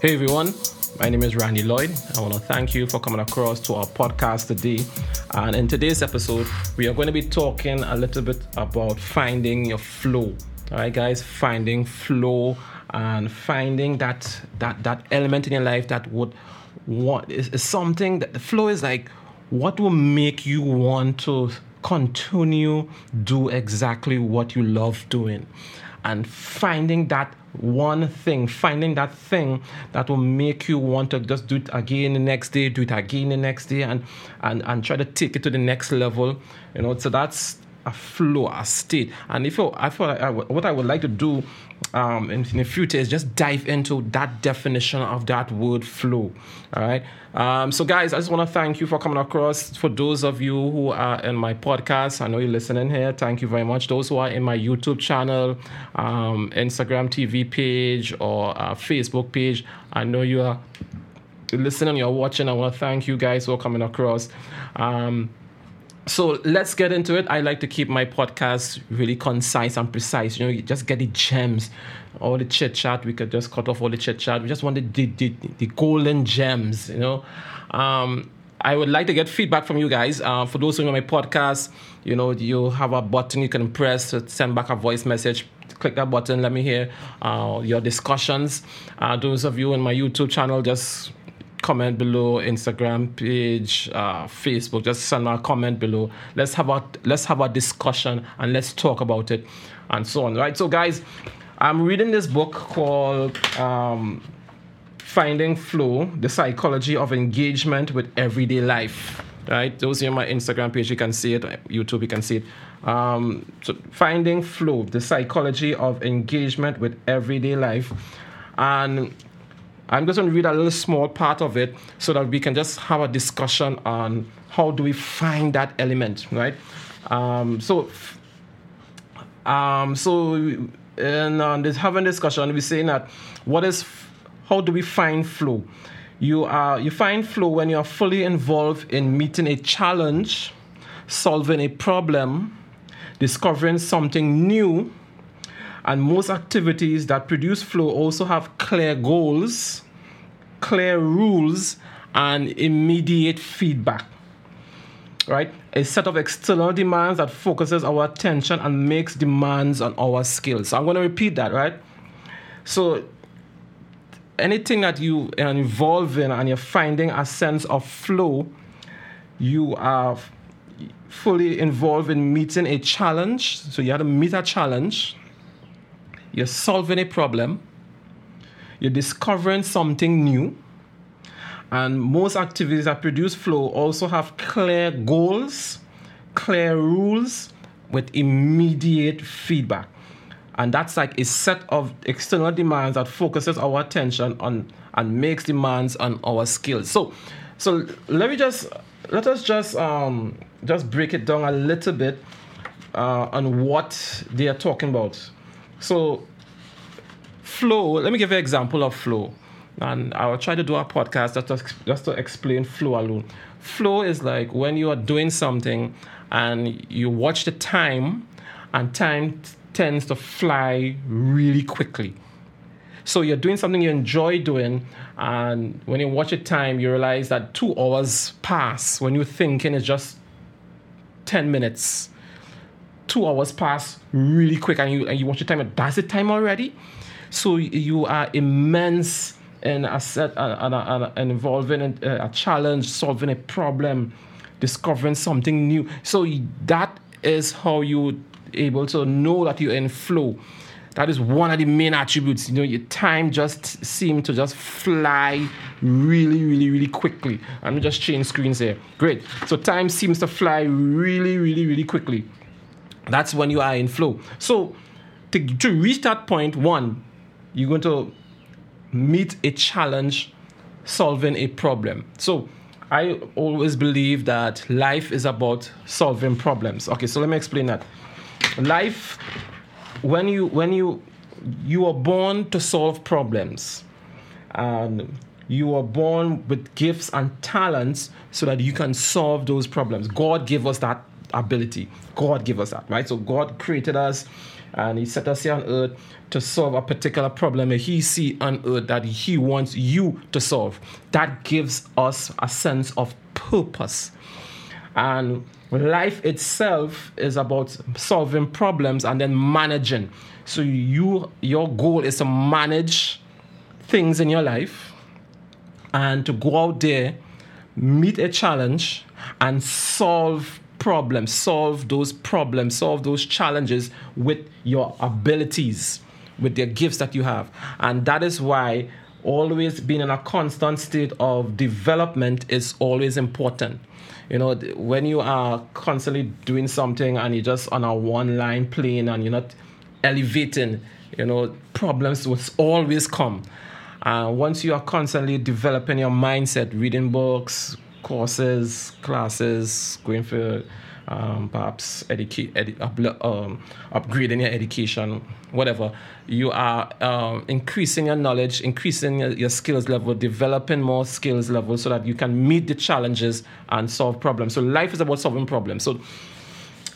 Hey everyone, my name is Randy Lloyd. I want to thank you for coming across to our podcast today. And in today's episode, we are going to be talking a little bit about finding your flow. All right, guys, finding flow and finding that that that element in your life that would want is, is something that the flow is like what will make you want to continue do exactly what you love doing and finding that one thing, finding that thing that will make you want to just do it again the next day, do it again the next day, and and and try to take it to the next level. You know, so that's a flow, a state. And if I thought I, what I would like to do um, in, in, the future is just dive into that definition of that word flow. All right. Um, so, guys, I just want to thank you for coming across. For those of you who are in my podcast, I know you're listening here. Thank you very much. Those who are in my YouTube channel, um, Instagram TV page, or uh, Facebook page, I know you are listening, you're watching. I want to thank you guys for coming across. Um, so let's get into it. I like to keep my podcast really concise and precise. You know, you just get the gems, all the chit chat. We could just cut off all the chit chat. We just wanted the, the, the golden gems, you know. Um, I would like to get feedback from you guys. Uh, for those who know my podcast, you know, you have a button you can press to send back a voice message. Click that button. Let me hear uh, your discussions. Uh, those of you in my YouTube channel, just comment below instagram page uh, facebook just send a comment below. Let's have a let's have a discussion and let's talk about it and so on right? So guys i'm reading this book called um, finding flow the psychology of engagement with everyday life right? Those are my instagram page you can see it youtube you can see it. Um, so finding flow the psychology of engagement with everyday life. And I'm just going to read a little small part of it so that we can just have a discussion on how do we find that element, right? Um, so, um, so in uh, this having discussion, we're saying that what is, how do we find flow? You are you find flow when you are fully involved in meeting a challenge, solving a problem, discovering something new, and most activities that produce flow also have clear goals, clear rules, and immediate feedback. Right? A set of external demands that focuses our attention and makes demands on our skills. So I'm going to repeat that, right? So anything that you are involved in and you're finding a sense of flow, you are fully involved in meeting a challenge. So you have to meet a challenge you're solving a problem, you're discovering something new, and most activities that produce flow also have clear goals, clear rules with immediate feedback. And that's like a set of external demands that focuses our attention on and makes demands on our skills. So so let me just let us just um just break it down a little bit uh, on what they are talking about. So, flow, let me give you an example of flow. And I'll try to do a podcast just to, just to explain flow alone. Flow is like when you are doing something and you watch the time, and time t- tends to fly really quickly. So you're doing something you enjoy doing, and when you watch the time, you realize that two hours pass when you're thinking it's just 10 minutes two hours pass really quick and you and you watch your time that's the time already. So you are immense in a set and, and, and involving a, uh, a challenge solving a problem discovering something new. So that is how you able to know that you're in flow. That is one of the main attributes. You know your time just seem to just fly really really really quickly. Let me just change screens here. Great. So time seems to fly really really really quickly that's when you are in flow. So to, to reach that point, one, you're going to meet a challenge solving a problem. So I always believe that life is about solving problems. Okay, so let me explain that. Life, when you when you you are born to solve problems, and you are born with gifts and talents so that you can solve those problems. God gave us that ability. God gave us that, right? So God created us and He set us here on earth to solve a particular problem that He see on earth that He wants you to solve. That gives us a sense of purpose. And life itself is about solving problems and then managing. So you your goal is to manage things in your life and to go out there, meet a challenge and solve problems, solve those problems, solve those challenges with your abilities, with the gifts that you have. And that is why always being in a constant state of development is always important. You know, when you are constantly doing something and you're just on a one line plane and you're not elevating, you know, problems will always come. And once you are constantly developing your mindset, reading books, courses, classes, going for um, perhaps educate, edu- um, upgrading your education, whatever. You are um, increasing your knowledge, increasing your, your, skills level, developing more skills level so that you can meet the challenges and solve problems. So life is about solving problems. So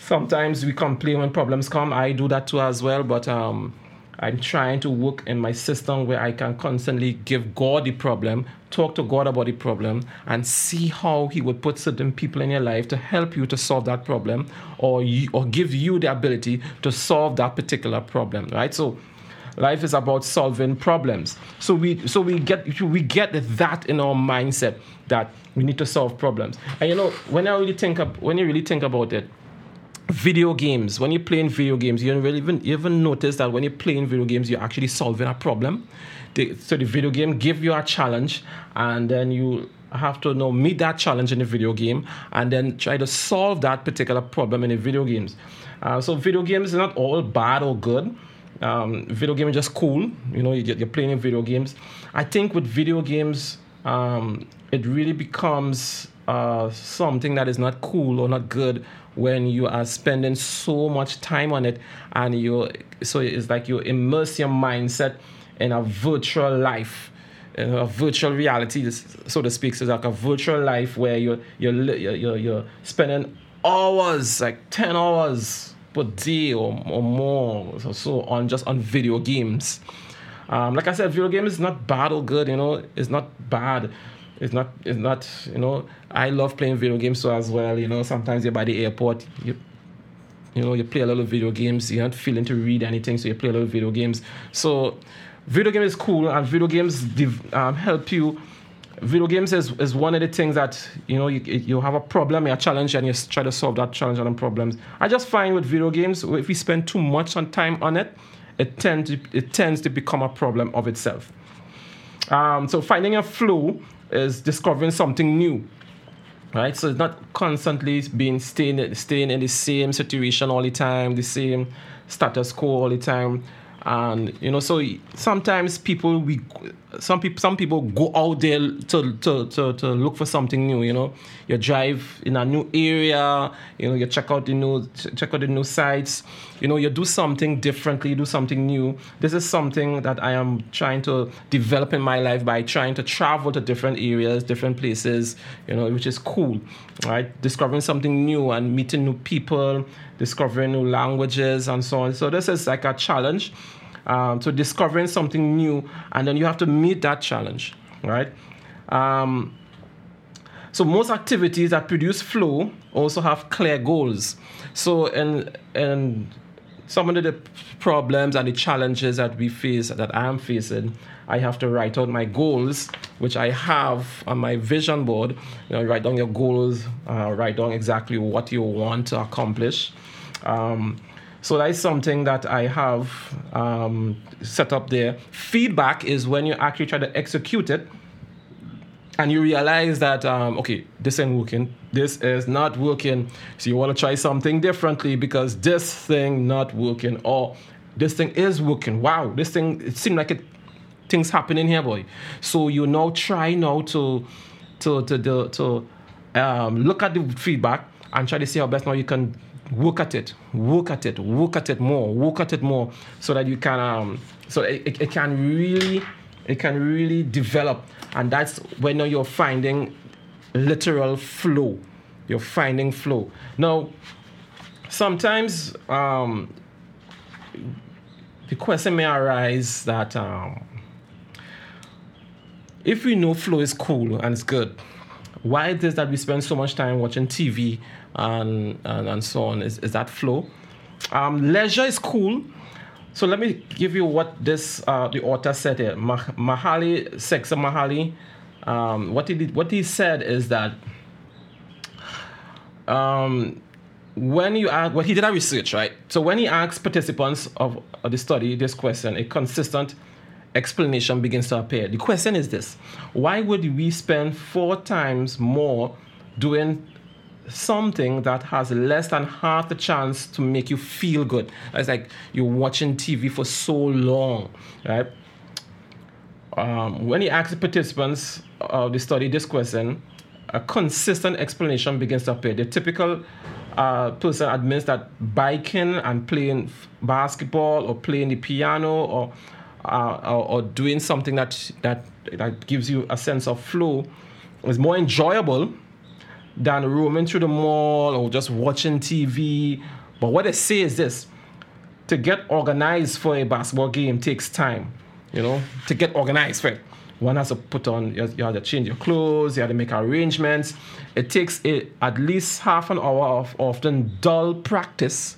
sometimes we complain when problems come. I do that too as well, but um, I'm trying to work in my system where I can constantly give God the problem, talk to God about the problem, and see how He would put certain people in your life to help you to solve that problem, or you, or give you the ability to solve that particular problem. Right. So life is about solving problems. So we so we get we get that in our mindset that we need to solve problems. And you know when I really think when you really think about it video games. When you're playing video games you don't really even even notice that when you're playing video games you're actually solving a problem. The, so the video game give you a challenge and then you have to you know meet that challenge in the video game and then try to solve that particular problem in the video games. Uh, so video games are not all bad or good. Um, video game is just cool. You know you're playing video games. I think with video games um, it really becomes uh, something that is not cool or not good when you are spending so much time on it and you so it's like you immerse your mindset in a virtual life in a virtual reality so to speak. So it's like a virtual life where you're you're you're, you're spending hours like 10 hours per day or, or more or so on just on video games. Um, like i said video games is not bad or good you know it's not bad it's not it's not you know I love playing video games so as well. You know, sometimes you're by the airport, you you know, you play a lot of video games. You're not feeling to read anything, so you play a lot of video games. So, video game is cool, and video games um, help you. Video games is, is one of the things that you know you, you have a problem, a challenge, and you try to solve that challenge and problems. I just find with video games, if we spend too much on time on it, it tends to, it tends to become a problem of itself. Um, so finding a flow is discovering something new right? So it's not constantly being staying staying in the same situation all the time the same status quo all the time. And you know so sometimes people we some people some people go out there to, to, to, to look for something new you know? You drive in a new area you know you check out the new check out the new sites. You know you do something differently you do something new. This is something that i am trying to develop in my life by trying to travel to different areas different places you know which is cool right? Discovering something new and meeting new people discovering new languages and so on. So this is like a challenge um, so discovering something new, and then you have to meet that challenge, right? Um, so most activities that produce flow also have clear goals. So and and some of the problems and the challenges that we face that I am facing, I have to write out my goals, which I have on my vision board. You know, write down your goals, uh, write down exactly what you want to accomplish. Um, so that is something that I have um, set up there. Feedback is when you actually try to execute it and you realize that, um, okay, this ain't working. This is not working. So you want to try something differently because this thing not working or this thing is working. Wow, this thing, it seemed like it, things happening here, boy. So you now try now to, to, to, to, to um, look at the feedback and try to see how best now you can work at it, work at it, work at it more, work at it more, so that you can, um, so it, it can really, it can really develop, and that's when you're finding literal flow. You're finding flow. Now, sometimes um, the question may arise that um, if we know flow is cool and it's good, why it is that we spend so much time watching TV and and, and so on? Is, is that flow? Um, leisure is cool. So let me give you what this uh, the author said here. Mah- Mahali Csikszentmihalyi. Um, what he did, what he said is that um, when you ask, well, he did a research, right? So when he asked participants of, of the study this question, a consistent explanation begins to appear. The question is this Why would we spend four times more doing something that has less than half the chance to make you feel good? It's like you're watching TV for so long, right? Um, when he asked the participants of the study this question, a consistent explanation begins to appear. The typical uh, person admits that biking and playing basketball or playing the piano or uh, or, or, doing something that, that that gives you a sense of flow is more enjoyable than roaming through the mall or just watching TV. But what they say is this: to get organized for a basketball game takes time. You know, to get organized for it. One has to put on, you have to change your clothes, you have to make arrangements. It takes a, at least half an hour of often dull practice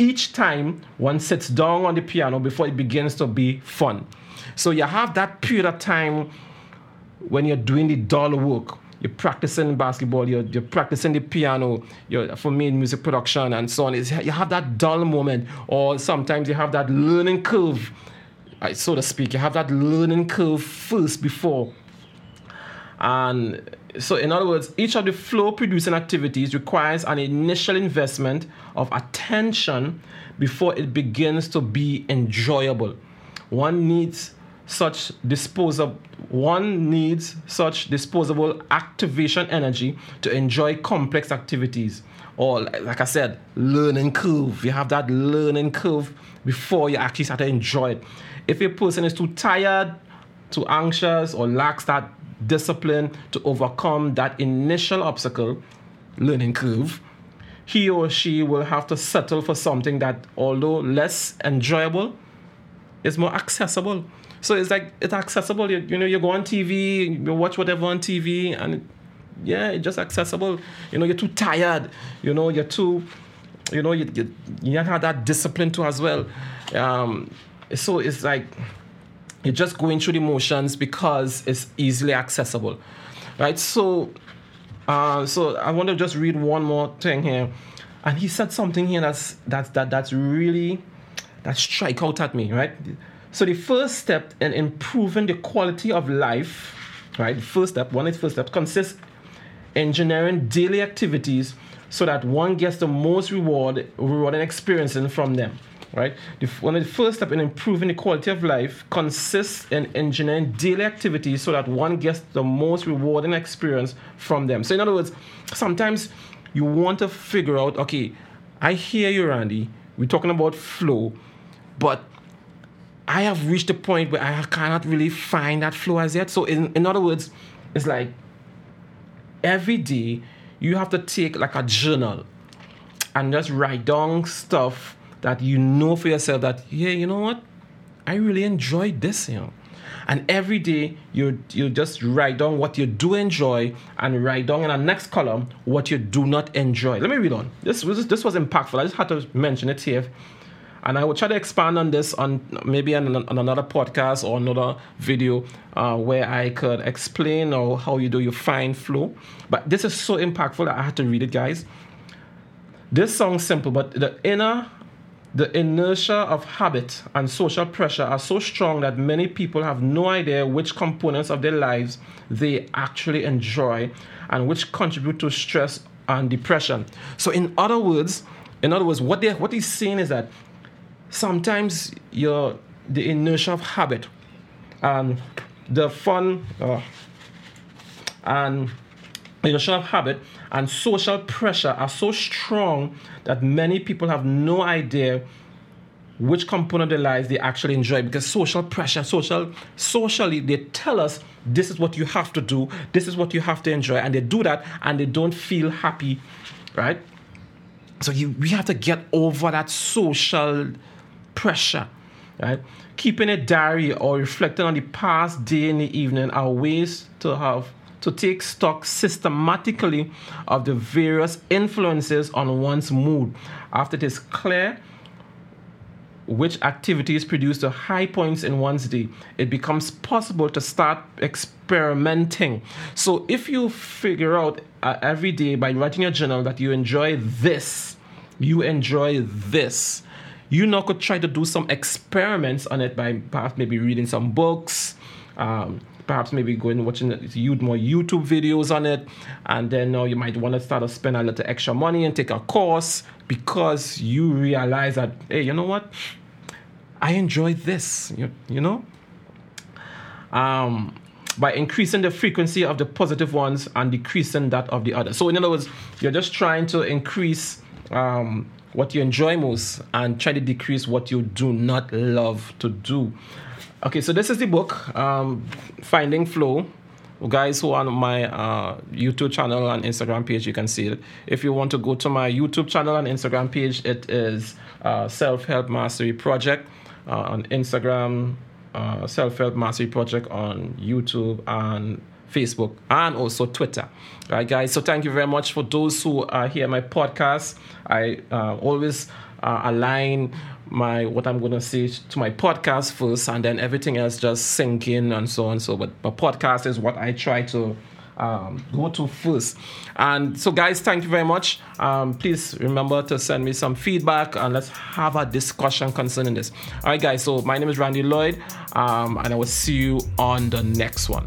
each time one sits down on the piano before it begins to be fun. So you have that period of time when you're doing the dull work. You're practicing basketball, you're, you're practicing the piano, you're, for me, in music production and so on. It's, you have that dull moment, or sometimes you have that learning curve so to speak. You have that learning curve first before. And so, in other words, each of the flow producing activities requires an initial investment of attention before it begins to be enjoyable. One needs such disposable one needs such disposable activation energy to enjoy complex activities. Or like i said learning curve. You have that learning curve before you actually start to enjoy it. If a person is too tired, too anxious, or lacks that discipline to overcome that initial obstacle, learning curve, he or she will have to settle for something that, although less enjoyable, is more accessible. So it's like it's accessible. You, you know, you go on TV, you watch whatever on TV, and it, yeah, it's just accessible. You know, you're too tired. You know, you're too, you know, you you, you have that discipline too as well. Um, so it's like you're just going through the motions because it's easily accessible, right? So, uh, so I want to just read one more thing here, and he said something here that's that's that that's really that strike out at me, right? So the first step in improving the quality of life, right? The first step, one is first step, consists engineering daily activities so that one gets the most reward rewarding experiencing from them right? The, one of the first steps in improving the quality of life consists in engineering daily activities so that one gets the most rewarding experience from them. So, in other words, sometimes you want to figure out, okay, I hear you, Randy. We're talking about flow, but I have reached a point where I cannot really find that flow as yet. So, in, in other words, it's like every day you have to take like a journal and just write down stuff that you know for yourself that, yeah, you know what? I really enjoy this, you know. And every day you you just write down what you do enjoy and write down in the next column what you do not enjoy. Let me read on. This was this was impactful. I just had to mention it here. And I will try to expand on this on maybe on, on another podcast or another video uh, where I could explain or how you do your fine flow. But this is so impactful that I had to read it, guys. This sounds simple, but the inner the inertia of habit and social pressure are so strong that many people have no idea which components of their lives they actually enjoy and which contribute to stress and depression. So in other words, in other words, what they what he's saying is that sometimes your the inertia of habit and the fun uh, and inertia of habit and social pressure are so strong that many people have no idea which component of their lives they actually enjoy because social pressure social socially they tell us this is what you have to do this is what you have to enjoy and they do that and they don't feel happy right So you we have to get over that social pressure, right? Keeping a diary or reflecting on the past day in the evening are ways to have to take stock systematically of the various influences on one's mood after it is clear which activities produce the high points in one's day, it becomes possible to start experimenting. So if you figure out uh, every day by writing your journal that you enjoy this, you enjoy this, you now could try to do some experiments on it by perhaps maybe reading some books. Um, perhaps maybe going watching more YouTube videos on it, and then now you might want to start to spend a little extra money and take a course because you realize that hey, you know what, I enjoy this, you, you know? Um, by increasing the frequency of the positive ones and decreasing that of the other. So, in other words, you're just trying to increase um, what you enjoy most and try to decrease what you do not love to do. Okay, so this is the book, um, Finding Flow. Guys who are on my uh, YouTube channel and Instagram page, you can see it. If you want to go to my YouTube channel and Instagram page, it is uh, Self Help Mastery Project uh, on Instagram, uh, Self Help Mastery Project on YouTube and Facebook and also Twitter. All right, guys. So thank you very much for those who are here my podcast. I uh, always uh, align my what I'm going to say to my podcast first, and then everything else just sink in and so on. So, but but podcast is what I try to um, go to first. And so, guys, thank you very much. Um, please remember to send me some feedback and let's have a discussion concerning this. All right, guys. So, my name is Randy Lloyd, um, and I will see you on the next one.